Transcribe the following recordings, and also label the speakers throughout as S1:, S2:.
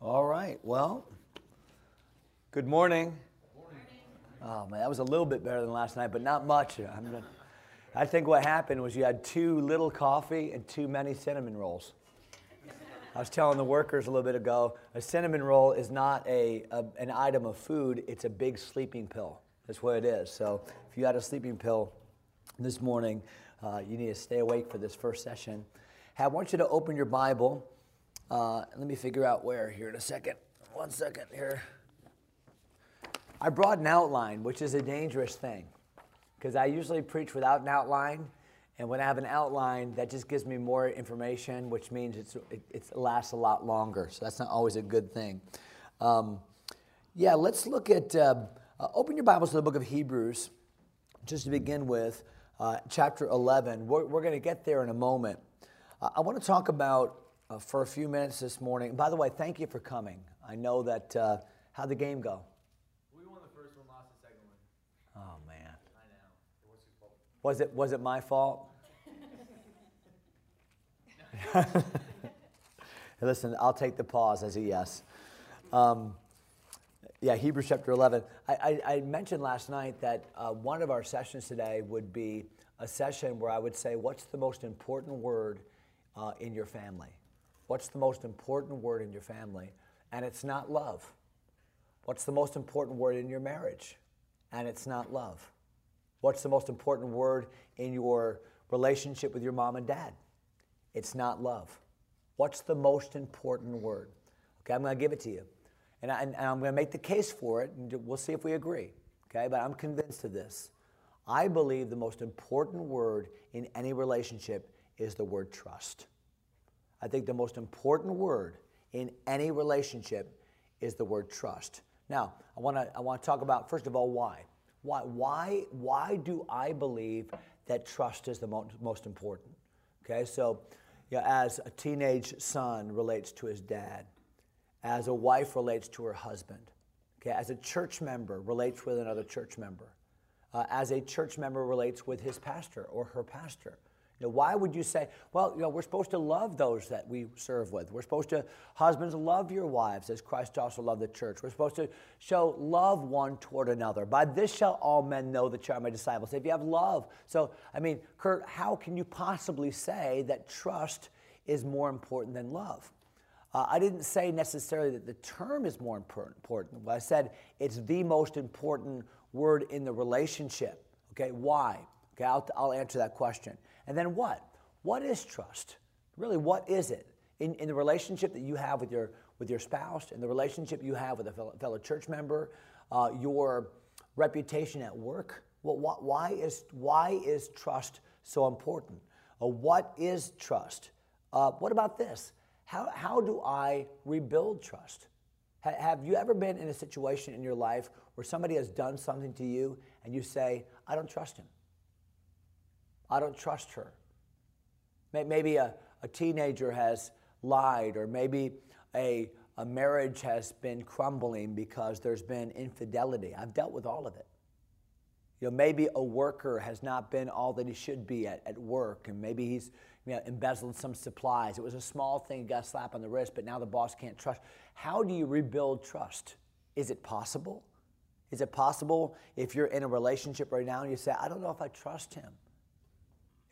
S1: All right. Well, good morning. Oh man, that was a little bit better than last night, but not much. I think what happened was you had too little coffee and too many cinnamon rolls. I was telling the workers a little bit ago, a cinnamon roll is not a, a an item of food; it's a big sleeping pill. That's what it is. So if you had a sleeping pill this morning, uh, you need to stay awake for this first session. Hey, I want you to open your Bible. Uh, let me figure out where here in a second. One second here. I brought an outline, which is a dangerous thing because I usually preach without an outline. And when I have an outline, that just gives me more information, which means it's, it, it lasts a lot longer. So that's not always a good thing. Um, yeah, let's look at, uh, uh, open your Bibles to the book of Hebrews, just to begin with, uh, chapter 11. We're, we're going to get there in a moment. Uh, I want to talk about, uh, for a few minutes this morning, by the way, thank you for coming. I know that, uh, how'd the game go?
S2: We won the first one, lost the second one.
S1: Oh, man.
S2: I know. It was fault.
S1: Was it, was it my fault? Listen, I'll take the pause as a yes. Um, yeah, Hebrews chapter 11. I, I, I mentioned last night that uh, one of our sessions today would be a session where I would say, What's the most important word uh, in your family? What's the most important word in your family? And it's not love. What's the most important word in your marriage? And it's not love. What's the most important word in your relationship with your mom and dad? It's not love. What's the most important word? Okay, I'm going to give it to you. And, I, I'm going to make the case for it, and we'll see if we agree. Okay, but I'm convinced of this. I believe the most important word in any relationship is the word trust. I think the most important word in any relationship is the word trust. Now, I want to I want to talk about first of all why. Why why why do I believe that trust is the most, most important? Okay, so yeah, as a teenage son relates to his dad, as a wife relates to her husband, okay, as a church member relates with another church member, uh, as a church member relates with his pastor or her pastor. You know, why would you say, well, you know, we're supposed to love those that we serve with. We're supposed to, husbands, love your wives as Christ also loved the church. We're supposed to show love one toward another. By this shall all men know that you are my disciples. If you have love. So, I mean, Kurt, how can you possibly say that trust is more important than love? Uh, I didn't say necessarily that the term is more important. But I said it's the most important word in the relationship. Okay, why? Okay, I'll, I'll answer that question. And then what? What is trust? Really, what is it? In, in the relationship that you have with your, with your spouse, in the relationship you have with a fellow, fellow church member, uh, your reputation at work, well, wh- why, is, why is trust so important? Uh, what is trust? Uh, what about this? How, how do I rebuild trust? Ha- have you ever been in a situation in your life where somebody has done something to you and you say, I don't trust him? I don't trust her. Maybe a, a teenager has lied, or maybe a, a marriage has been crumbling because there's been infidelity. I've dealt with all of it. You know, maybe a worker has not been all that he should be at, at work, and maybe he's you know, embezzled some supplies. It was a small thing, got a slap on the wrist, but now the boss can't trust. How do you rebuild trust? Is it possible? Is it possible if you're in a relationship right now and you say, I don't know if I trust him?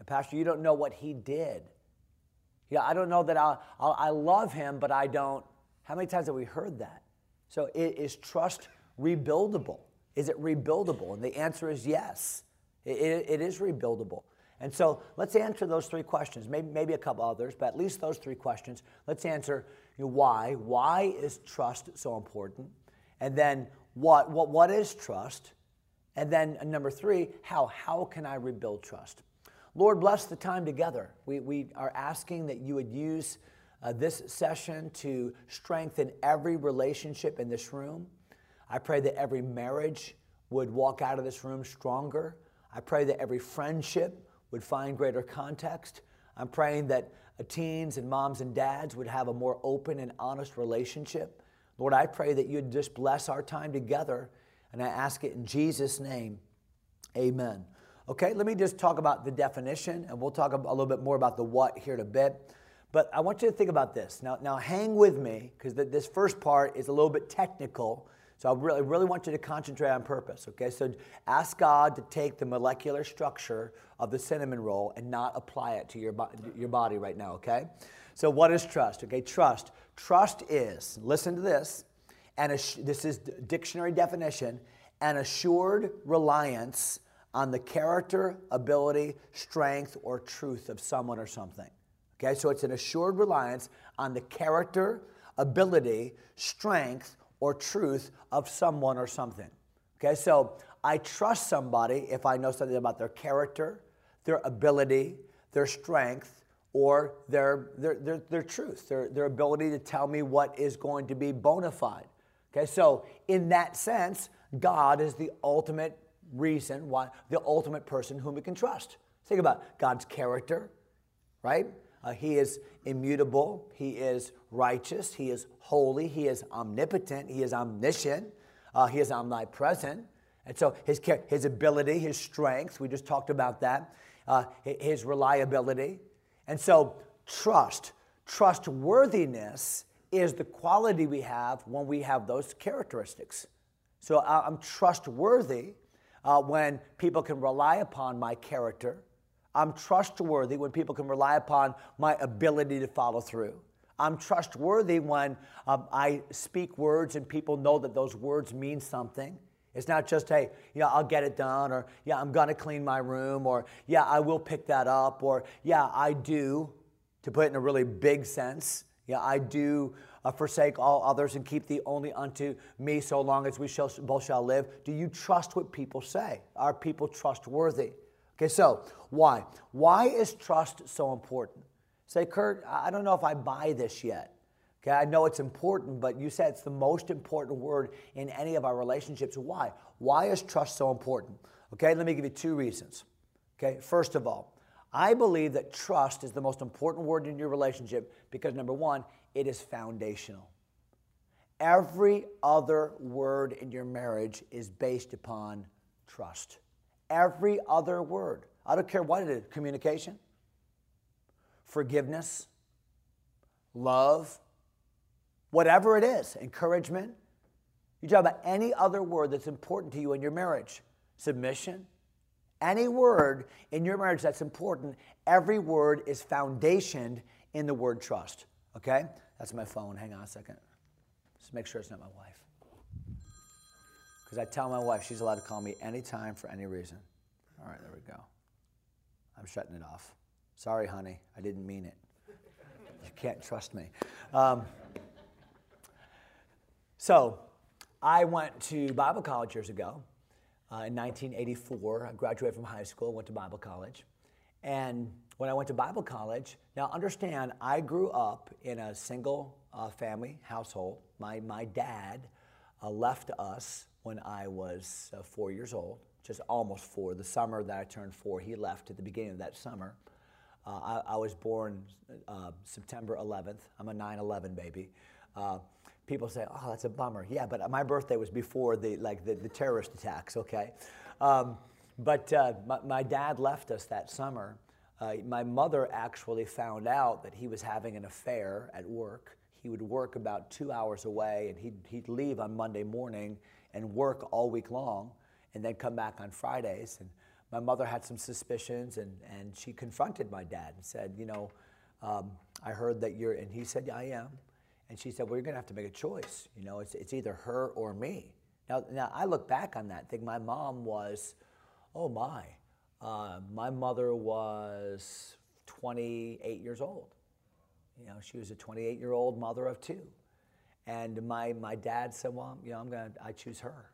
S1: Pastor, you don't know what he did. Yeah, I don't know that I, I, love him, but I don't. How many times have we heard that? So, it, is trust rebuildable? Is it rebuildable? And the answer is yes. It, it, it is rebuildable. And so let's answer those three questions, maybe, maybe a couple others, but at least those three questions. Let's answer you know, why. Why is trust so important? And then what, what, what is trust? And then number three, how? How can I rebuild trust? Lord, bless the time together. We, we are asking that you would use uh, this session to strengthen every relationship in this room. I pray that every marriage would walk out of this room stronger. I pray that every friendship would find greater context. I'm praying that uh, teens and moms and dads would have a more open and honest relationship. Lord, I pray that you'd just bless our time together, and I ask it in Jesus' name. Amen. Okay, let me just talk about the definition, and we'll talk a little bit more about the what here in a bit. But I want you to think about this. Now, now hang with me, because this first part is a little bit technical. So I really, really want you to concentrate on purpose, okay? So ask God to take the molecular structure of the cinnamon roll and not apply it to your, your body right now, okay? So what is trust? Okay, trust. Trust is, listen to this, and this is dictionary definition, an assured reliance on the character, ability, strength, or truth of someone or something. Okay, so it's an assured reliance on the character, ability, strength, or truth of someone or something. Okay, so I trust somebody if I know something about their character, their ability, their strength, or their, their, their, their truth, their, their ability to tell me what is going to be bona fide. Okay, so in that sense, God is the ultimate reason why, the ultimate person whom we can trust. Think about God's character, right? Uh, he is immutable. He is righteous. He is holy. He is omnipotent. He is omniscient. Uh, he is omnipresent. And so his, his ability, his strength, we just talked about that, uh, his reliability. And so trust, trustworthiness is the quality we have when we have those characteristics. So I'm trustworthy uh, when people can rely upon my character I'm trustworthy when people can rely upon my ability to follow through. I'm trustworthy when um, I speak words and people know that those words mean something. It's not just, hey, yeah, I'll get it done, or yeah, I'm gonna clean my room, or yeah, I will pick that up, or yeah, I do, to put it in a really big sense. Yeah, I do uh, forsake all others and keep thee only unto me so long as we shall, both shall live. Do you trust what people say? Are people trustworthy? Okay, so why? Why is trust so important? Say, Kurt, I don't know if I buy this yet. Okay, I know it's important, but you said it's the most important word in any of our relationships. Why? Why is trust so important? Okay, let me give you two reasons. Okay, first of all, I believe that trust is the most important word in your relationship because number one, it is foundational. Every other word in your marriage is based upon trust every other word. I don't care what it is communication, forgiveness, love, whatever it is, encouragement. You talk about any other word that's important to you in your marriage, submission, any word in your marriage that's important, every word is foundationed in the word trust. Okay? That's my phone. Hang on a second. Just make sure it's not my wife. Because I tell my wife she's allowed to call me anytime for any reason. All right, there we go. I'm shutting it off. Sorry, honey, I didn't mean it. You can't trust me. Um, so, I went to Bible college years ago. Uh, in 1984, I graduated from high school, went to Bible college. And when I went to Bible college, now understand, I grew up in a single uh, family household. My, my dad uh, left us when I was uh, four years old, just almost four. The summer that I turned four, he left at the beginning of that summer. Uh, I, I, was born uh, September 11th. I'm a 9 11 baby. Uh, people say, oh, that's a bummer. Yeah, but my birthday was before the, like the, the terrorist attacks, okay? Um, but my, my, dad left us that summer. Uh, my mother actually found out that he was having an affair at work. He would work about two hours away and he'd, he'd leave on Monday morning and work all week long and then come back on Fridays. And my mother had some suspicions and, and she confronted my dad and said, You know, um, I heard that you're, and he said, Yeah, I am. And she said, Well, you're going to have to make a choice. You know, it's, it's either her or me. Now, now, I look back on that, think my mom was, oh my, uh, my mother was 28 years old. You know, she was a 28 year old mother of two. And my, my dad said, Well, you know, I'm going to, I choose her.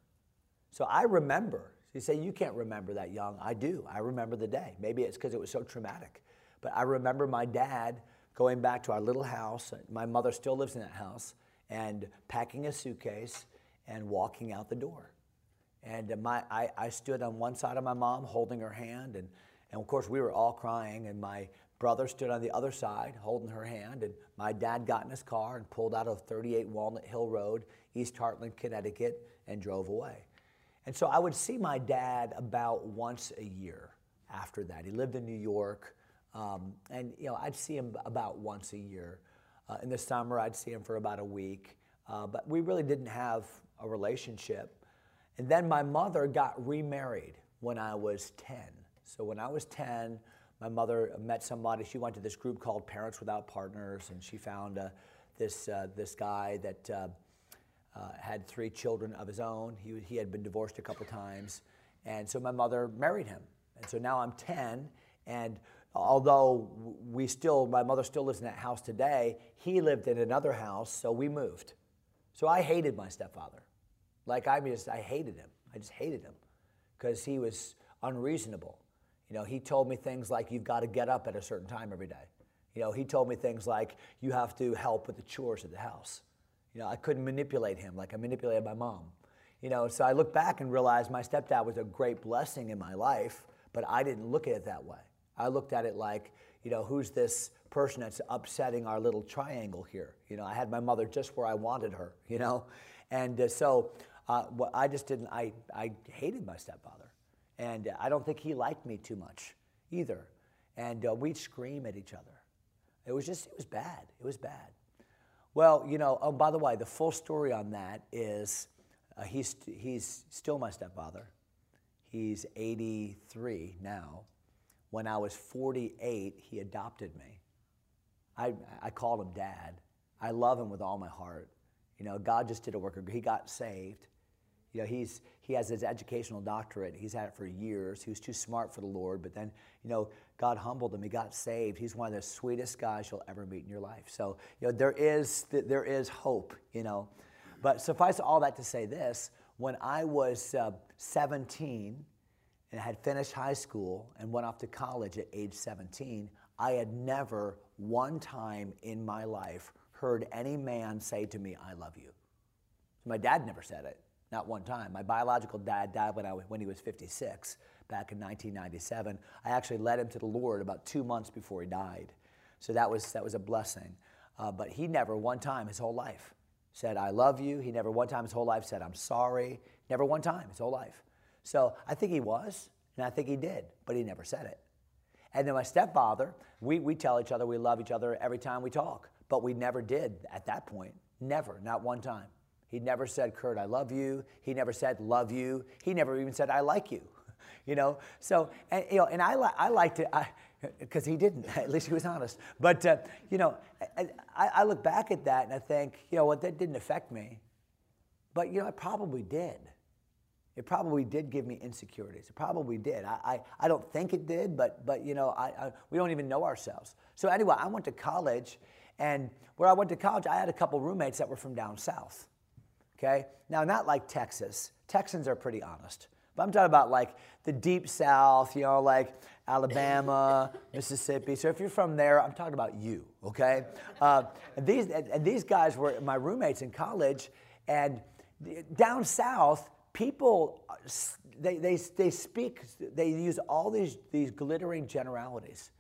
S1: So I remember. You say, You can't remember that young. I do. I remember the day. Maybe it's because it was so traumatic. But I remember my dad going back to our little house. My mother still lives in that house, and packing a suitcase and walking out the door. And my, I, I stood on one side of my mom holding her hand, and, and of course, we were all crying, and my brother stood on the other side holding her hand, and my dad got in his car and pulled out of 38 Walnut Hill Road, East Hartland, Connecticut, and drove away. And so I would see my dad about once a year after that. He lived in New York. Um, and you know, I'd see him about once a year. Uh, in the summer, I'd see him for about a week. Uh, but we really didn't have a relationship. And then my mother got remarried when I was 10. So when I was 10, my mother met somebody. She went to this group called Parents Without Partners, and she found uh, this, uh, this guy that uh, uh, had three children of his own. He, he had been divorced a couple times. And so my mother married him. And so now I'm 10, and although we still, my mother still lives in that house today, he lived in another house, so we moved. So I hated my stepfather. Like I just, I hated him. I just hated him because he was unreasonable. You know, he told me things like, you've got to get up at a certain time every day. You know, he told me things like, you have to help with the chores of the house. You know, I couldn't manipulate him like I manipulated my mom. You know, so I look back and realize my stepdad was a great blessing in my life, but I didn't look at it that way. I looked at it like, you know, who's this person that's upsetting our little triangle here? You know, I had my mother just where I wanted her, you know? And uh, so uh, I just didn't, I, I hated my stepfather. And I don't think he liked me too much either. And uh, we'd scream at each other. It was just, it was bad. It was bad. Well, you know, oh, by the way, the full story on that is uh, he's, he's still my stepfather. He's 83 now. When I was 48, he adopted me. I, I called him dad. I love him with all my heart. You know, God just did a work. He got saved. You know, he's, he has his educational doctorate. He's had it for years. He was too smart for the Lord, but then, you know, God humbled him. He got saved. He's one of the sweetest guys you'll ever meet in your life. So, you know, there is, there is hope, you know. But suffice all that to say this when I was uh, 17 and had finished high school and went off to college at age 17, I had never one time in my life heard any man say to me, I love you. My dad never said it. Not one time. My biological dad died when, I, when he was 56 back in 1997. I actually led him to the Lord about two months before he died. So that was, that was a blessing. Uh, but he never one time his whole life said, I love you. He never one time his whole life said, I'm sorry. Never one time his whole life. So I think he was, and I think he did, but he never said it. And then my stepfather, we, we tell each other we love each other every time we talk, but we never did at that point. Never, not one time. He never said, Kurt, I love you. He never said, love you. He never even said, I like you. you know, so, and, you know, and I, li- I liked it, because he didn't, at least he was honest. But, uh, you know, I, I look back at that and I think, you know what, that didn't affect me. But, you know, it probably did. It probably did give me insecurities. It probably did. I, I, I don't think it did, but, but you know, I, I, we don't even know ourselves. So anyway, I went to college, and where I went to college, I had a couple roommates that were from down south okay? Now, not like Texas. Texans are pretty honest. But I'm talking about like the deep south, you know, like Alabama, Mississippi. So if you're from there, I'm talking about you, okay? Uh, and, these, and these guys were my roommates in college. And down south, people, they, they, they speak, they use all these, these glittering generalities.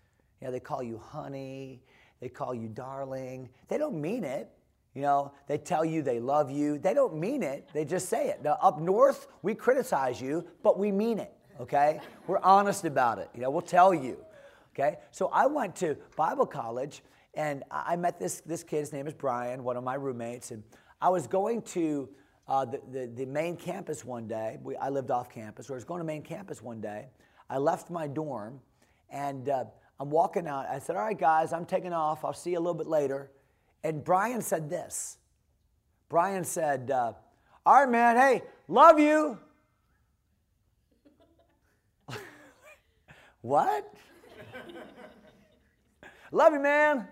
S1: You know, they call you honey, they call you darling. They don't mean it. You know, they tell you they love you. They don't mean it, they just say it. Now, up north, we criticize you, but we mean it, okay? We're honest about it. You know, we'll tell you, okay? So I went to Bible college and I met this, this kid, his name is Brian, one of my roommates, and I was going to uh, the, the, the, main campus one day. We, I lived off campus, so I was going to main campus one day. I left my dorm and uh, I'm walking out. I said, All right, guys, I'm taking off. I'll see you a little bit later. And Brian said this Brian said, uh, All right, man, hey, love you. what? love you, man.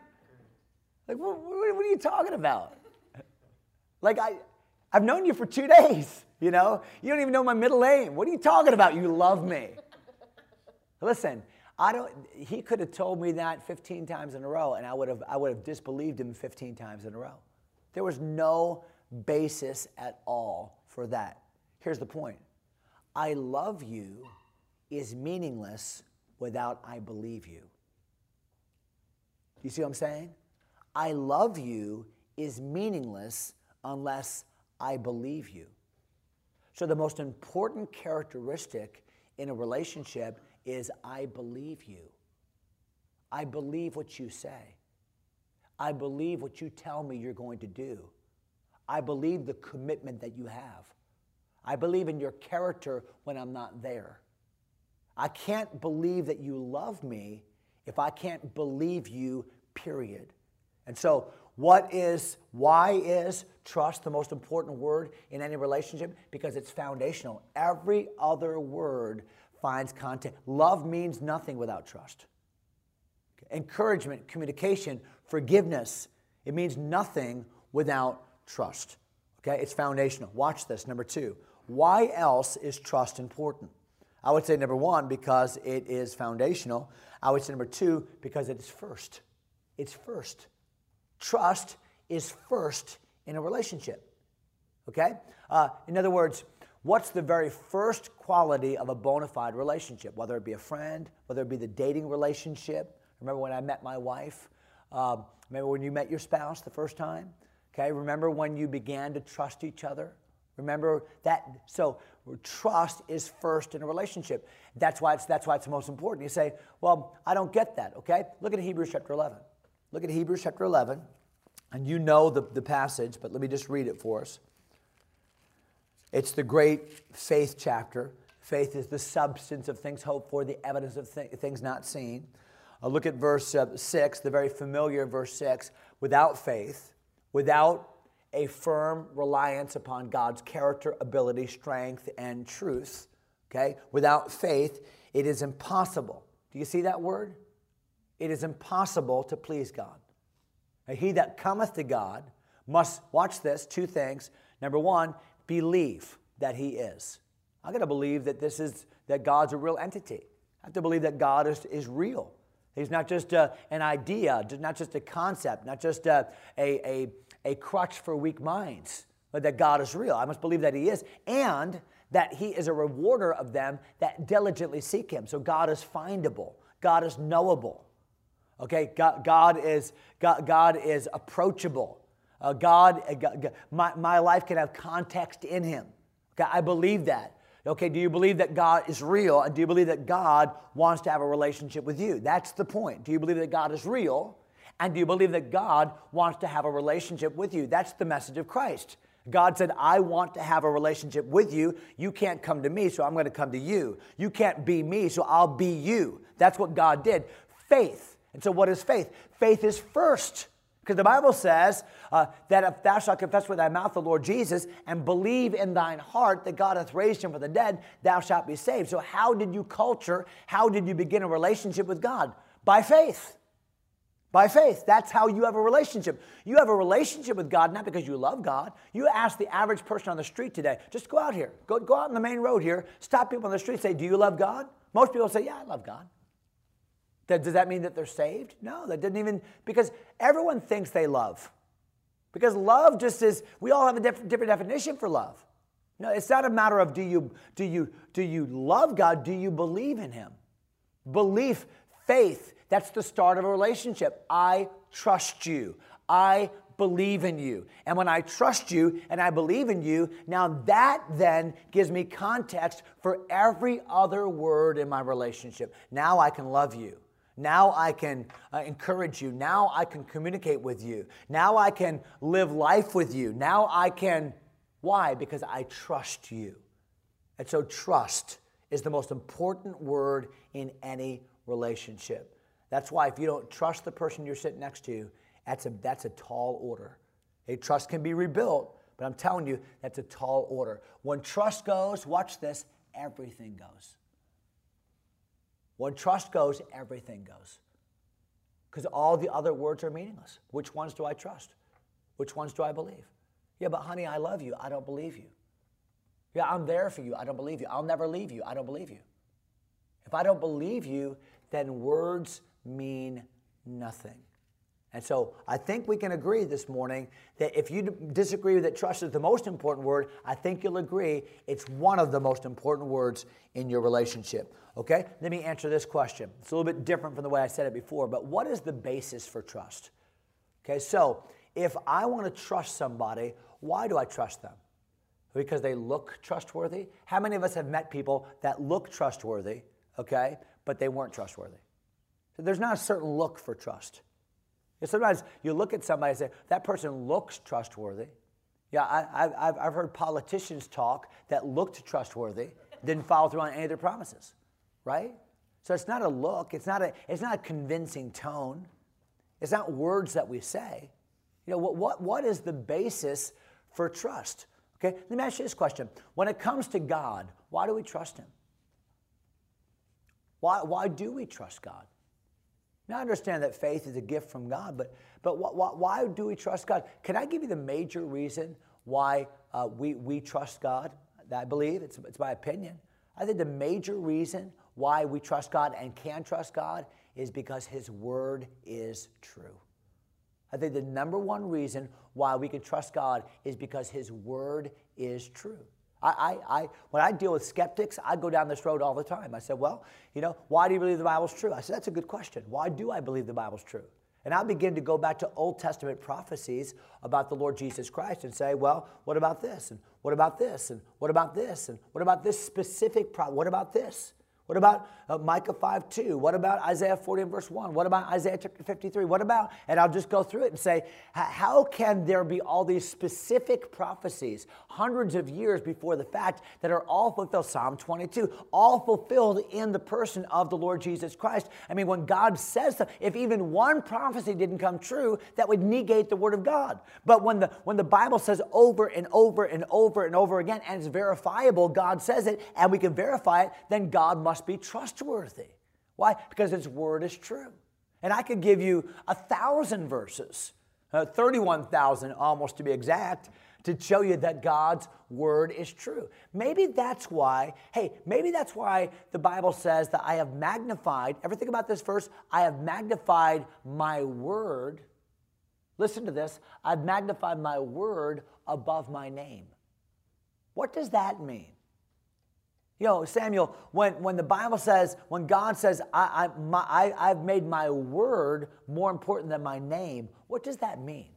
S1: Like, what, what, what are you talking about? Like, I, I've known you for two days, you know? You don't even know my middle name. What are you talking about? You love me. Listen, I don't, he could have told me that 15 times in a row, and I would have, I would have disbelieved him 15 times in a row. There was no basis at all for that. Here's the point I love you is meaningless without I believe you. You see what I'm saying? I love you is meaningless unless I believe you. So, the most important characteristic in a relationship is I believe you. I believe what you say. I believe what you tell me you're going to do. I believe the commitment that you have. I believe in your character when I'm not there. I can't believe that you love me if I can't believe you, period. And so, what is, why is trust the most important word in any relationship? Because it's foundational. Every other word finds content. Love means nothing without trust. Encouragement, communication, forgiveness, it means nothing without trust. Okay, it's foundational. Watch this. Number two, why else is trust important? I would say number one, because it is foundational. I would say number two, because it is first. It's first. Trust is first in a relationship. Okay? Uh, in other words, what's the very first quality of a bona fide relationship? Whether it be a friend, whether it be the dating relationship. Remember when I met my wife? Um, remember when you met your spouse the first time? Okay, remember when you began to trust each other? Remember that? So trust is first in a relationship. That's why it's that's why it's most important. You say, "Well, I don't get that." Okay, look at Hebrews chapter 11. Look at Hebrews chapter 11, and you know the, the passage, but let me just read it for us. It's the great faith chapter. Faith is the substance of things hoped for, the evidence of th- things not seen. Uh, look at verse uh, 6, the very familiar verse 6. Without faith, without a firm reliance upon God's character, ability, strength, and truth, okay, without faith, it is impossible. Do you see that word? It is impossible to please God. Now, he that cometh to God must, watch this, two things. Number one, believe that he is. I gotta believe that this is, that God's a real entity. I have to believe that God is, is real. He's not just uh, an idea, not just a concept, not just uh, a, a, a crutch for weak minds, but that God is real. I must believe that He is, and that He is a rewarder of them that diligently seek Him. So God is findable, God is knowable. Okay, God, God is, God, God is approachable. Uh, God, uh, God, my, my life can have context in Him. Okay, I believe that. Okay, do you believe that God is real? And do you believe that God wants to have a relationship with you? That's the point. Do you believe that God is real? And do you believe that God wants to have a relationship with you? That's the message of Christ. God said, I want to have a relationship with you. You can't come to me, so I'm going to come to you. You can't be me, so I'll be you. That's what God did. Faith. And so, what is faith? Faith is first. Because the Bible says uh, that if thou shalt confess with thy mouth the Lord Jesus and believe in thine heart that God hath raised him from the dead, thou shalt be saved. So, how did you culture, how did you begin a relationship with God? By faith. By faith. That's how you have a relationship. You have a relationship with God not because you love God. You ask the average person on the street today, just go out here, go, go out on the main road here, stop people on the street, say, Do you love God? Most people say, Yeah, I love God. Does that mean that they're saved? No, that didn't even, because everyone thinks they love. Because love just is, we all have a different, different definition for love. No, it's not a matter of do you, do, you, do you love God? Do you believe in Him? Belief, faith, that's the start of a relationship. I trust you. I believe in you. And when I trust you and I believe in you, now that then gives me context for every other word in my relationship. Now I can love you. Now I can uh, encourage you. Now I can communicate with you. Now I can live life with you. Now I can. Why? Because I trust you. And so, trust is the most important word in any relationship. That's why if you don't trust the person you're sitting next to, that's a, that's a tall order. A trust can be rebuilt, but I'm telling you, that's a tall order. When trust goes, watch this, everything goes. When trust goes, everything goes. Because all the other words are meaningless. Which ones do I trust? Which ones do I believe? Yeah, but honey, I love you. I don't believe you. Yeah, I'm there for you. I don't believe you. I'll never leave you. I don't believe you. If I don't believe you, then words mean nothing. And so I think we can agree this morning that if you disagree that trust is the most important word, I think you'll agree it's one of the most important words in your relationship. Okay? Let me answer this question. It's a little bit different from the way I said it before, but what is the basis for trust? Okay, so if I want to trust somebody, why do I trust them? Because they look trustworthy? How many of us have met people that look trustworthy, okay, but they weren't trustworthy? So There's not a certain look for trust. Sometimes you look at somebody and say, that person looks trustworthy. Yeah, I, have I've heard politicians talk that looked trustworthy, didn't follow through on any of their promises, right? So it's not a look, it's not a, it's not a convincing tone, it's not words that we say. You know, what, what, what is the basis for trust? Okay, let me ask you this question. When it comes to God, why do we trust Him? Why, why do we trust God? Now, I understand that faith is a gift from God, but, but why, why do we trust God? Can I give you the major reason why uh, we, we trust God? I believe, it's, it's my opinion. I think the major reason why we trust God and can trust God is because His Word is true. I think the number one reason why we can trust God is because His Word is true. I, I, I, when I deal with skeptics, I go down this road all the time. I said, Well, you know, why do you believe the Bible's true? I said, That's a good question. Why do I believe the Bible's true? And I'll begin to go back to Old Testament prophecies about the Lord Jesus Christ and say, Well, what about this? And what about this? And what about this? And what about this specific problem? What about this? What about uh, Micah 5 2? What about Isaiah 40 and verse 1? What about Isaiah chapter 53? What about, and I'll just go through it and say, how can there be all these specific prophecies hundreds of years before the fact that are all fulfilled? Psalm 22, all fulfilled in the person of the Lord Jesus Christ. I mean, when God says that, if even one prophecy didn't come true, that would negate the word of God. But when the, when the Bible says over and over and over and over again, and it's verifiable, God says it, and we can verify it, then God must must be trustworthy. Why? Because His word is true. And I could give you a thousand verses, uh, 31,000 almost to be exact, to show you that God's word is true. Maybe that's why, hey, maybe that's why the Bible says that I have magnified, everything about this verse, I have magnified my word. Listen to this I've magnified my word above my name. What does that mean? You know, Samuel, when, when the Bible says, when God says, I, I, my, I, I've made my word more important than my name, what does that mean?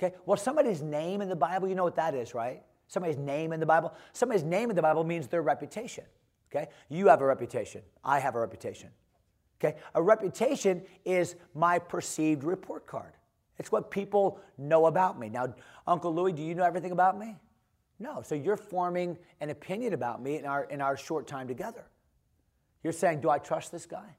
S1: Okay, well, somebody's name in the Bible, you know what that is, right? Somebody's name in the Bible. Somebody's name in the Bible means their reputation. Okay, you have a reputation. I have a reputation. Okay, a reputation is my perceived report card. It's what people know about me. Now, Uncle Louis, do you know everything about me? No. So you're forming an opinion about me in our, in our short time together. You're saying, Do I trust this guy?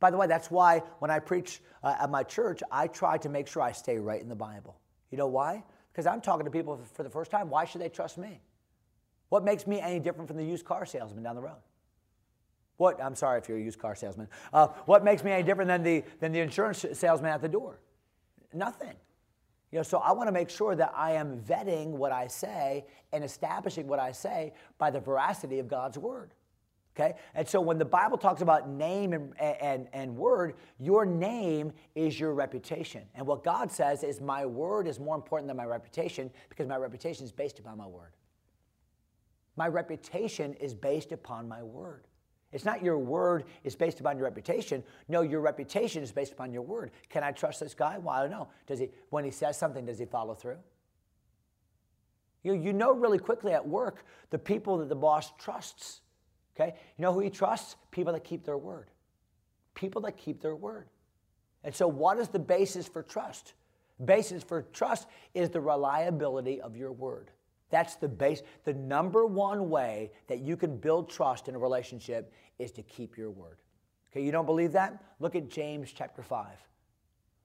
S1: By the way, that's why when I preach uh, at my church, I try to make sure I stay right in the Bible. You know why? Because I'm talking to people for the first time. Why should they trust me? What makes me any different from the used car salesman down the road? What, I'm sorry if you're a used car salesman. Uh, what makes me any different than the, than the insurance salesman at the door? Nothing. You know, so I want to make sure that I am vetting what I say and establishing what I say by the veracity of God's word. Okay? And so when the Bible talks about name and, and, and word, your name is your reputation. And what God says is, my word is more important than my reputation because my reputation is based upon my word. My reputation is based upon my word. It's not your word is based upon your reputation. No, your reputation is based upon your word. Can I trust this guy? Well, I don't know. Does he when he says something, does he follow through? You, you know really quickly at work the people that the boss trusts. Okay? You know who he trusts? People that keep their word. People that keep their word. And so what is the basis for trust? Basis for trust is the reliability of your word. That's the base. The number one way that you can build trust in a relationship is to keep your word. Okay, you don't believe that? Look at James chapter 5.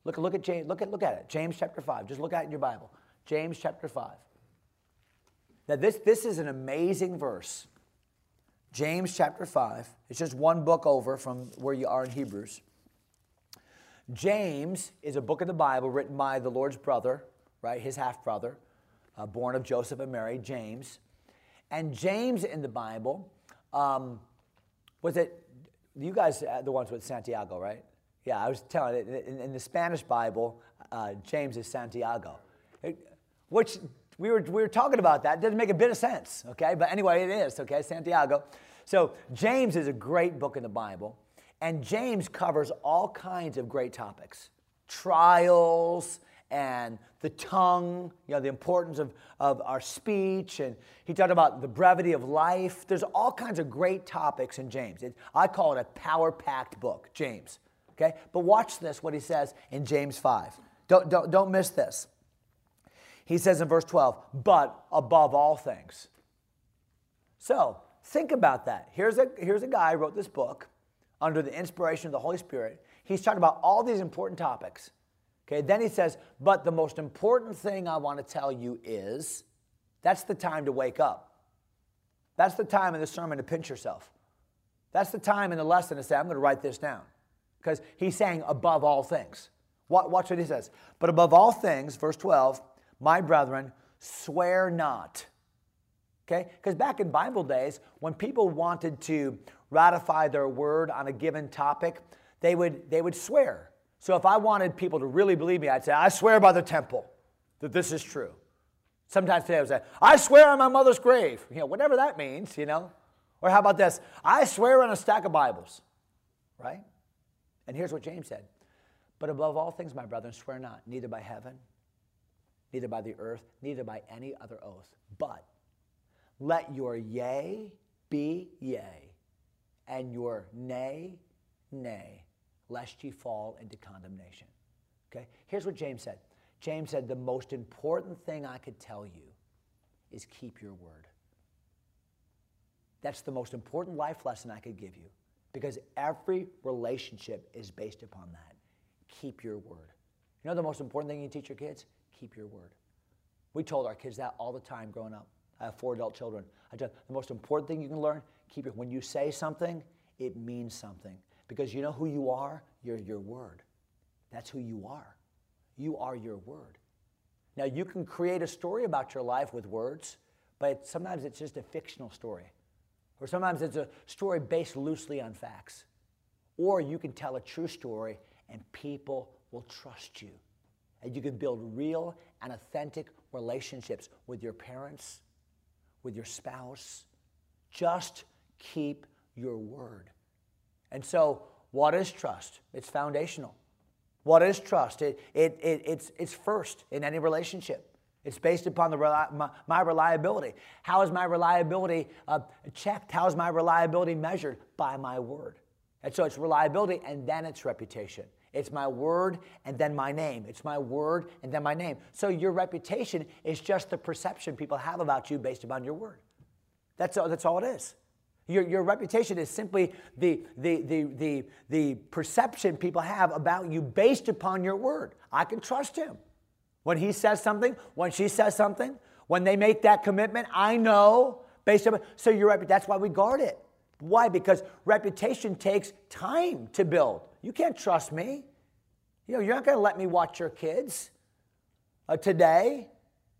S1: Look, look at James, look at look at it. James chapter 5. Just look at it in your Bible. James chapter 5. Now this, this is an amazing verse. James chapter 5. It's just one book over from where you are in Hebrews. James is a book of the Bible written by the Lord's brother, right? His half brother uh, born of Joseph and Mary, James. And James in the Bible, um, was it, you guys the ones with Santiago, right? Yeah, I was telling it, in, in the Spanish Bible, uh, James is Santiago, it, which we were, we were talking about that. It doesn't make a bit of sense, okay? But anyway, it is, okay? Santiago. So James is a great book in the Bible, and James covers all kinds of great topics trials and the tongue, you know, the importance of, of our speech, and he talked about the brevity of life. There's all kinds of great topics in James. It, I call it a power packed book, James. Okay? But watch this, what he says in James 5. Don't, don't, don't miss this. He says in verse 12, but above all things. So think about that. Here's a, here's a guy who wrote this book under the inspiration of the Holy Spirit. He's talking about all these important topics. Okay, then he says, but the most important thing I want to tell you is that's the time to wake up. That's the time in the sermon to pinch yourself. That's the time in the lesson to say, I'm going to write this down. Because he's saying above all things. Watch what he says. But above all things, verse 12, my brethren, swear not. Okay? Because back in Bible days, when people wanted to ratify their word on a given topic, they would, they would swear. So if I wanted people to really believe me, I'd say, I swear by the temple that this is true. Sometimes today I would say, I swear on my mother's grave, you know, whatever that means, you know. Or how about this? I swear on a stack of Bibles, right? And here's what James said But above all things, my brethren, swear not, neither by heaven, neither by the earth, neither by any other oath, but let your yea be yea, and your nay, nay lest ye fall into condemnation. Okay? Here's what James said James said, The most important thing I could tell you is keep your word. That's the most important life lesson I could give you because every relationship is based upon that. Keep your word. You know the most important thing you teach your kids? Keep your word. We told our kids that all the time growing up. I have four adult children. I tell the most important thing you can learn, keep it. When you say something, it means something. Because you know who you are? You're your word. That's who you are. You are your word. Now, you can create a story about your life with words, but sometimes it's just a fictional story. Or sometimes it's a story based loosely on facts. Or you can tell a true story and people will trust you. And you can build real and authentic relationships with your parents, with your spouse. Just keep your word. And so, what is trust? It's foundational. What is trust? It, it, it, it's, it's first in any relationship. It's based upon the, my, my reliability. How is my reliability uh, checked? How is my reliability measured? By my word. And so it's reliability and then it's reputation. It's my word and then my name. It's my word and then my name. So your reputation is just the perception people have about you based upon your word. That's all, that's all it is. Your, your reputation is simply the, the, the, the, the perception people have about you based upon your word. I can trust him. When he says something, when she says something, when they make that commitment, I know based on so your that's why we guard it. Why? Because reputation takes time to build. You can't trust me. You know, you're not going to let me watch your kids uh, today.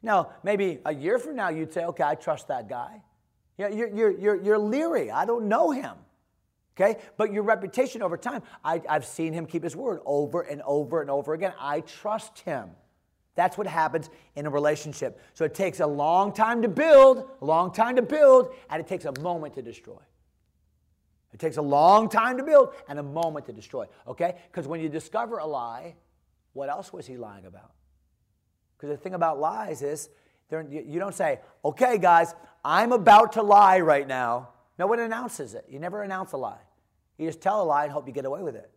S1: No, maybe a year from now, you'd say, okay, I trust that guy. You're, you're, you're, you're leery. I don't know him. Okay? But your reputation over time, I, I've seen him keep his word over and over and over again. I trust him. That's what happens in a relationship. So it takes a long time to build, a long time to build, and it takes a moment to destroy. It takes a long time to build and a moment to destroy. Okay? Because when you discover a lie, what else was he lying about? Because the thing about lies is you don't say, okay, guys, I'm about to lie right now. No one announces it. You never announce a lie. You just tell a lie and hope you get away with it.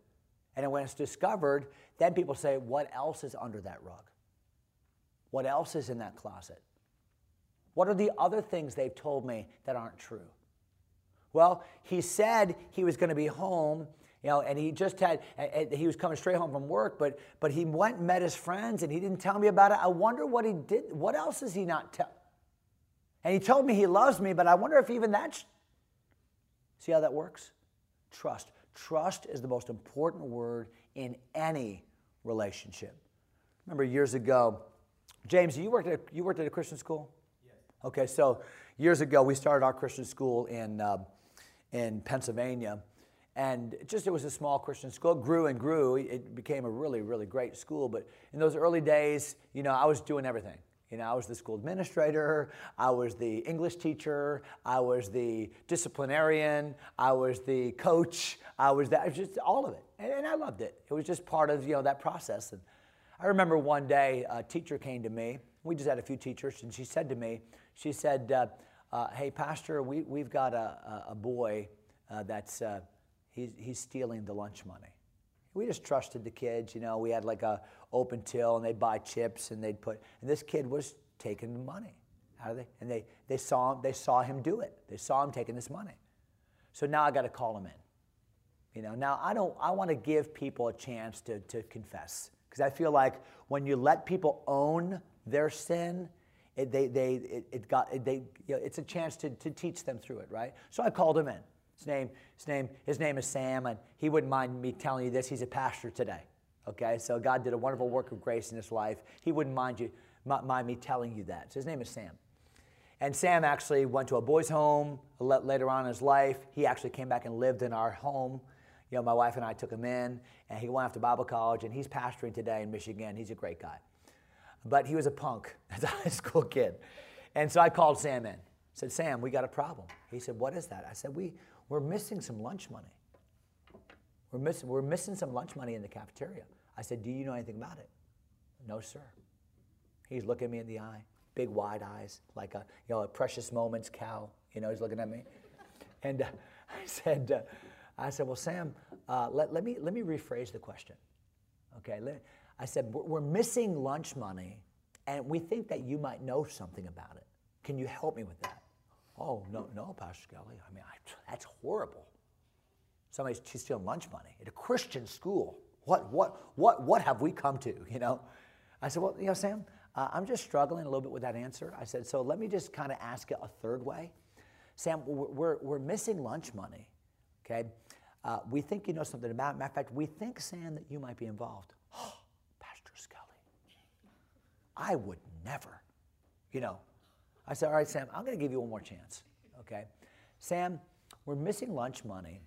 S1: And when it's discovered, then people say, what else is under that rug? What else is in that closet? What are the other things they've told me that aren't true? Well, he said he was going to be home you know, and he just had, he was coming straight home from work, but, but he went and met his friends and he didn't tell me about it. I wonder what he did. What else is he not tell? And he told me he loves me, but I wonder if even that's, see how that works? Trust. Trust is the most important word in any relationship. Remember years ago, James, you worked at a, you worked at a Christian school.
S2: Yes.
S1: Okay, so years ago we started our Christian school in uh, in Pennsylvania, and just it was a small Christian school. It grew and grew. It became a really, really great school. But in those early days, you know, I was doing everything. You know, I was the school administrator, I was the English teacher, I was the disciplinarian, I was the coach, I was that, just all of it. And, and, I loved it. It was just part of, you know, that process. And I remember one day a teacher came to me. We just had a few teachers, and she said to me, she said, uh, uh, "Hey, pastor, we, we've got a, a, a boy uh, that's uh, he's, he's stealing the lunch money." We just trusted the kids, you know. We had like a open till, and they'd buy chips, and they'd put. And this kid was taking the money out of it, and they they saw him. They saw him do it. They saw him taking this money. So now I got to call him in. You know, now I don't. I want to give people a chance to to confess because I feel like when you let people own their sin, it, they, they, it, it got, it, they, you know, it's a chance to, to teach them through it, right? So I called him in. His name, his name, his name is Sam, and he wouldn't mind me telling you this. He's a pastor today. Okay, so God did a wonderful work of grace in his life. He wouldn't mind you, mind me telling you that. So his name is Sam. And Sam actually went to a boys' home later on in his life. He actually came back and lived in our home you know, my wife and I took him in, and he went off to Bible college, and he's pastoring today in Michigan. He's a great guy. But he was a punk as a high school kid. And so I called Sam in. I said, Sam, we got a problem. He said, What is that? I said, we, We're missing some lunch money. We're missing, we're missing some lunch money in the cafeteria. I said, Do you know anything about it? No, sir. He's looking me in the eye, big wide eyes, like a, you know, a precious moments cow. You know, he's looking at me. And uh, I said, uh, I said, Well, Sam, uh, let, let, me, let me rephrase the question. Okay, let, I said, We're missing lunch money, and we think that you might know something about it. Can you help me with that? Oh, no, no, Pastor Skelly. I mean, I, that's horrible. Somebody's stealing lunch money at a Christian school. What, what, what, what have we come to, you know? I said, well, you know, Sam, uh, I'm just struggling a little bit with that answer. I said, so let me just kind of ask it a third way. Sam, we're, we're, we're missing lunch money, okay? Uh, we think you know something about it. Matter of fact, we think, Sam, that you might be involved. Pastor Skelly. I would never. You know, I said, all right, Sam, I'm going to give you one more chance. Okay? Sam, we're missing lunch money.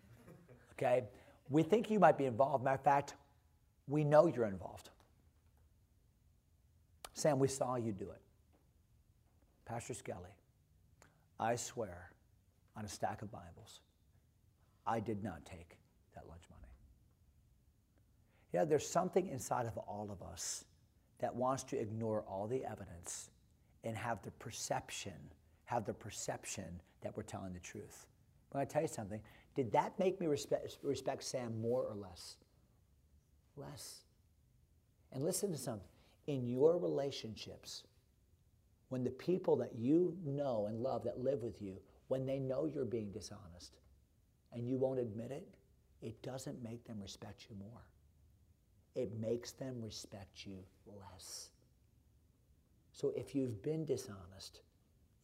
S1: Okay? We think you might be involved. Matter of fact, we know you're involved. Sam, we saw you do it. Pastor Skelly, I swear on a stack of Bibles I did not take that lunch money. Yeah, there's something inside of all of us that wants to ignore all the evidence and have the perception, have the perception that we're telling the truth. But I tell you something, did that make me respect, respect Sam more or less? Less. And listen to something. In your relationships, when the people that you know and love that live with you, when they know you're being dishonest, and you won't admit it, it doesn't make them respect you more. It makes them respect you less. So if you've been dishonest,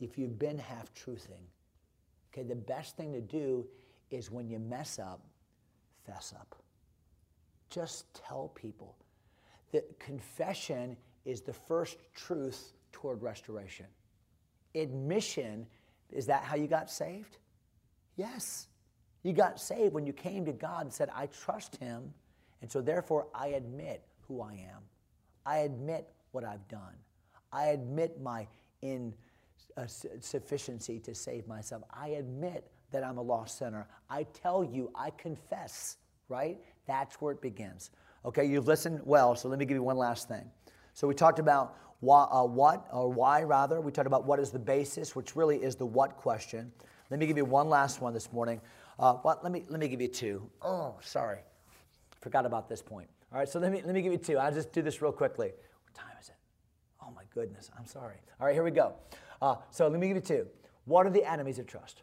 S1: if you've been half truthing, okay, the best thing to do is when you mess up, fess up. Just tell people that confession is the first truth toward restoration. Admission, is that how you got saved? Yes. You got saved when you came to God and said, I trust Him, and so therefore I admit who I am. I admit what I've done. I admit my insufficiency uh, to save myself. I admit that I'm a lost sinner. I tell you, I confess, right? That's where it begins. Okay, you've listened well, so let me give you one last thing. So we talked about why, uh, what, or why rather. We talked about what is the basis, which really is the what question. Let me give you one last one this morning. Uh, let me, let me give you two. Oh, sorry. Forgot about this point. All right, so let me, let me give you two. I'll just do this real quickly. What time is it? Goodness. I'm sorry. All right, here we go. Uh, so let me give you two. What are the enemies of trust?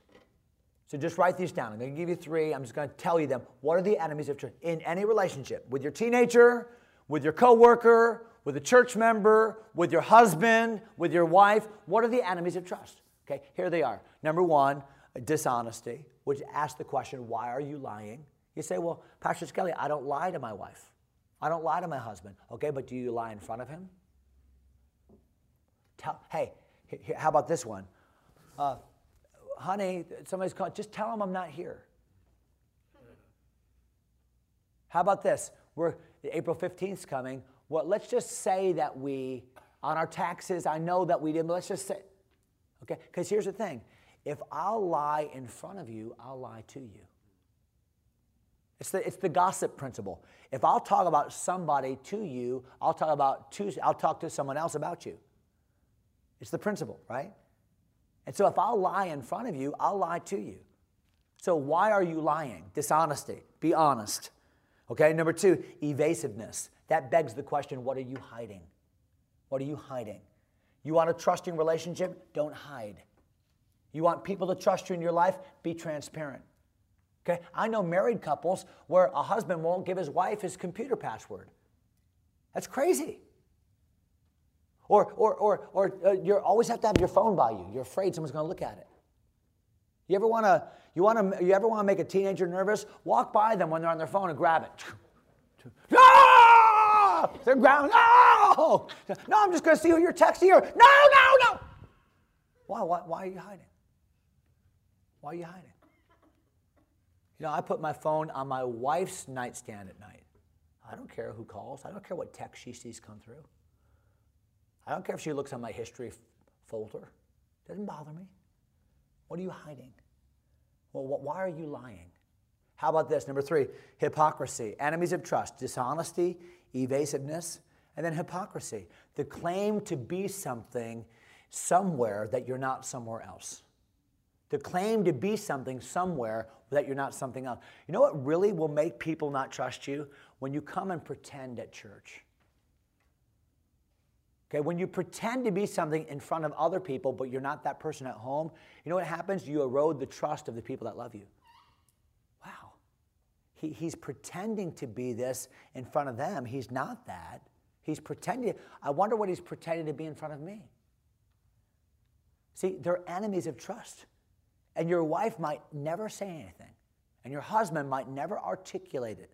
S1: So just write these down. I'm going to give you three. I'm just going to tell you them. What are the enemies of trust in any relationship with your teenager, with your coworker, with a church member, with your husband, with your wife? What are the enemies of trust? Okay, here they are. Number one, dishonesty, which asks the question, why are you lying? You say, well, Pastor Skelly, I don't lie to my wife. I don't lie to my husband. Okay, but do you lie in front of him? Tell, hey, how about this one? Uh, honey, somebody's calling. Just tell them I'm not here. How about this? We're April 15th coming. Well, let's just say that we, on our taxes, I know that we didn't, but let's just say, okay? Because here's the thing if I'll lie in front of you, I'll lie to you. It's the, it's the gossip principle. If I'll talk about somebody to you, I'll talk about to, I'll talk to someone else about you. It's the principle, right? And so if I'll lie in front of you, I'll lie to you. So why are you lying? Dishonesty. Be honest. Okay, number two, evasiveness. That begs the question what are you hiding? What are you hiding? You want a trusting relationship? Don't hide. You want people to trust you in your life? Be transparent. Okay? I know married couples where a husband won't give his wife his computer password. That's crazy. Or, or, or, or uh, you always have to have your phone by you. You're afraid someone's going to look at it. You ever want to you want to you ever want to make a teenager nervous? Walk by them when they're on their phone and grab it. Ah! They're grabbing. No, no, I'm just going to see who you're texting here. No, no, no. Why, why, why are you hiding? Why are you hiding? You know, I put my phone on my wife's nightstand at night. I don't care who calls. I don't care what text she sees come through. I don't care if she looks on my history folder. It doesn't bother me. What are you hiding? Well, why are you lying? How about this? Number three, hypocrisy. Enemies of trust, dishonesty, evasiveness, and then hypocrisy. The claim to be something somewhere that you're not somewhere else. The claim to be something somewhere that you're not something else. You know what really will make people not trust you? When you come and pretend at church. Okay, when you pretend to be something in front of other people, but you're not that person at home, you know what happens? You erode the trust of the people that love you. Wow. He, he's pretending to be this in front of them. He's not that. He's pretending. I wonder what he's pretending to be in front of me. See, they're enemies of trust. And your wife might never say anything, and your husband might never articulate it.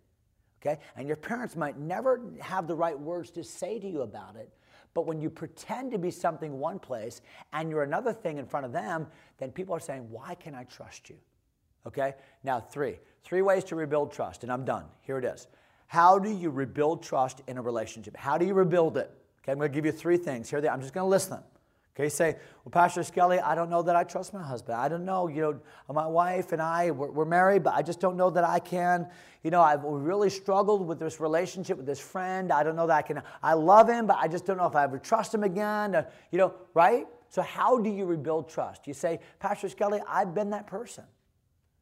S1: Okay? And your parents might never have the right words to say to you about it but when you pretend to be something one place and you're another thing in front of them, then people are saying, Why can I trust you? Okay? Now, three. Three ways to rebuild trust, and I'm done. Here it is. How do you rebuild trust in a relationship? How do you rebuild it? Okay, I'm to give you three things. Here they. I'm just to list them. Okay, say, well, Pastor Skelly, I don't know that I trust my husband. I don't know, you know, my wife and I, we're, we're married, but I just don't know that I can. You know, I've really struggled with this relationship with this friend. I don't know that I can. I love him, but I just don't know if I ever trust him again. Uh, you know, right? So, how do you rebuild trust? You say, Pastor Skelly, I've been that person.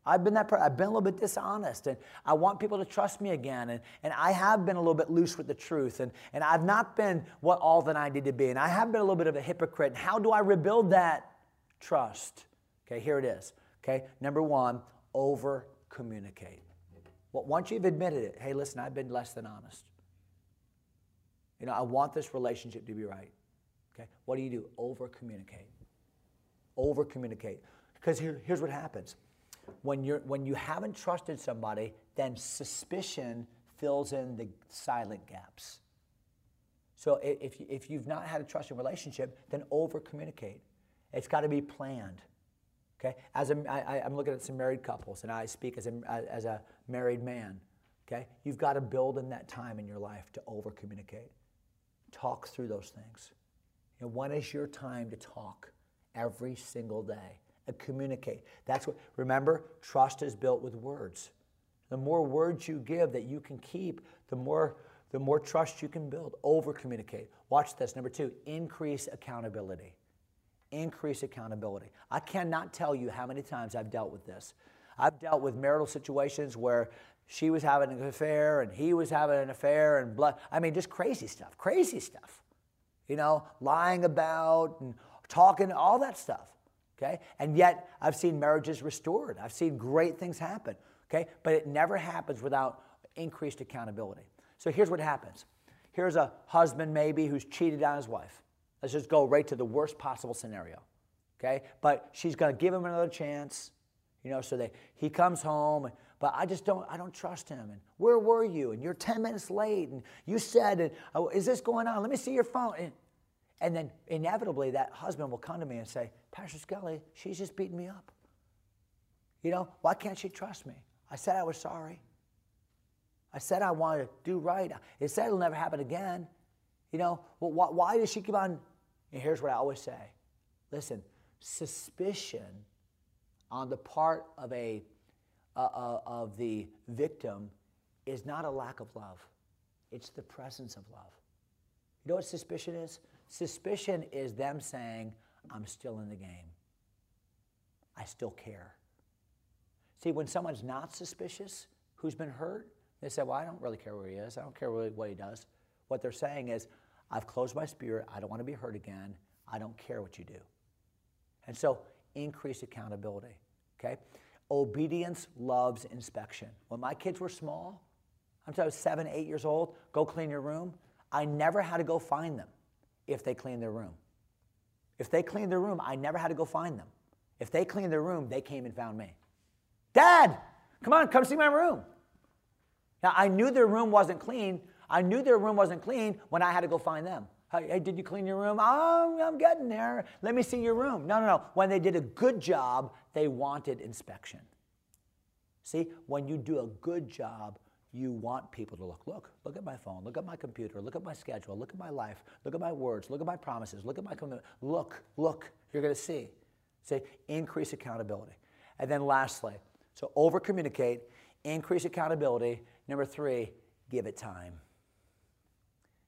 S1: I've been that person. I've been a little bit dishonest, and I want people to trust me again. And, and I have been a little bit loose with the truth, and, and I've not been what all that I need to be. And I have been a little bit of a hypocrite. And how do I rebuild that trust? Okay, here it is. Okay, number one, over communicate. Well, once you've admitted it, hey, listen, I've been less than honest. You know, I want this relationship to be right. Okay, what do you do? Over communicate. Over communicate. Because here, here's what happens when, you're, when you haven't trusted somebody, then suspicion fills in the silent gaps. So if, if you've not had a trusting relationship, then over communicate. It's got to be planned. Okay? As a, I, I'm looking at some married couples, and I speak as a, as a married man. Okay? You've got to build in that time in your life to over communicate. Talk through those things. You know, when is your time to talk? Every single day and communicate. That's what, remember, trust is built with words. The more words you give that you can keep, the more, the more trust you can build. Over communicate. Watch this. Number two, increase accountability. Increase accountability. I cannot tell you how many times I've dealt with this. I've dealt with marital situations where she was having an affair and he was having an affair and blood. I mean, just crazy stuff, crazy stuff. You know, lying about and talking, all that stuff okay? And yet I've seen marriages restored. I've seen great things happen, okay? But it never happens without increased accountability. So here's what happens. Here's a husband maybe who's cheated on his wife. Let's just go right to the worst possible scenario, okay? But she's going to give him another chance, you know, so that he comes home but I just don't, I don't trust him. And where were you? And you're 10 minutes late. And you said, and, oh, is this going on? Let me see your phone. And, and then inevitably that husband will come to me and say, Pastor Skelly, she's just beating me up. You know, why can't she trust me? I said I was sorry. I said I wanted to do right. It said it'll never happen again. You know, well, why, why does she keep on? And here's what I always say listen, suspicion on the part of a, uh, uh, of the victim is not a lack of love, it's the presence of love. You know what suspicion is? Suspicion is them saying, I'm still in the game. I still care. See, when someone's not suspicious, who's been hurt, they say, Well, I don't really care where he is. I don't care really what he does. What they're saying is, I've closed my spirit. I don't want to be hurt again. I don't care what you do. And so, increase accountability. Okay? Obedience loves inspection. When my kids were small, I'm talking seven, eight years old, go clean your room. I never had to go find them if they cleaned their room. If they cleaned their room, I never had to go find them. If they cleaned their room, they came and found me. Dad, come on, come see my room. Now, I knew their room wasn't clean. I knew their room wasn't clean when I had to go find them. Hey, did you clean your room? Oh, I'm getting there. Let me see your room. No, no, no. When they did a good job, they wanted inspection. See, when you do a good job, you want people to look. Look, look at my phone. Look at my computer. Look at my schedule. Look at my life. Look at my words. Look at my promises. Look at my commitment. Look, look. You're going to see. Say, increase accountability. And then lastly, so over communicate, increase accountability. Number three, give it time.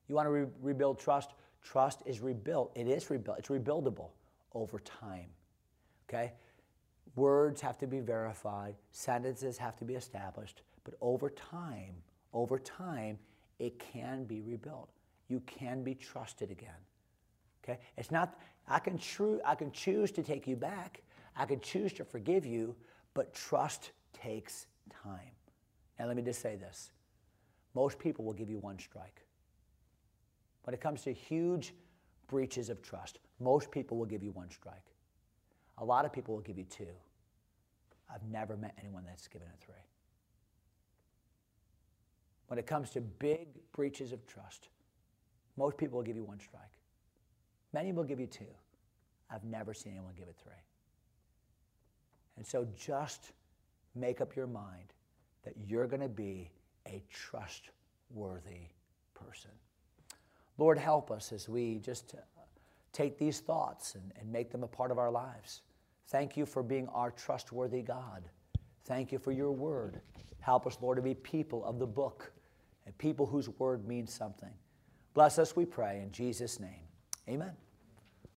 S1: You want to re- rebuild trust? Trust is rebuilt. It is rebuilt. It's rebuildable over time. Okay? Words have to be verified, sentences have to be established, but over time, over time, it can be rebuilt. You can be trusted again. Okay? It's not, I can, tru- I can choose to take you back, I can choose to forgive you, but trust takes time. Now, let me just say this most people will give you one strike. When it comes to huge breaches of trust, most people will give you one strike. A lot of people will give you two. I've never met anyone that's given a three. When it comes to big breaches of trust, most people will give you one strike. Many will give you two. I've never seen anyone give it three. And so just make up your mind that you're going to be a trustworthy person. Lord, help us as we just uh, take these thoughts and, and make them a part of our lives. Thank you for being our trustworthy God. Thank you for your word. Help us, Lord, to be people of the book and people whose word means something. Bless us, we pray, in Jesus' name. Amen.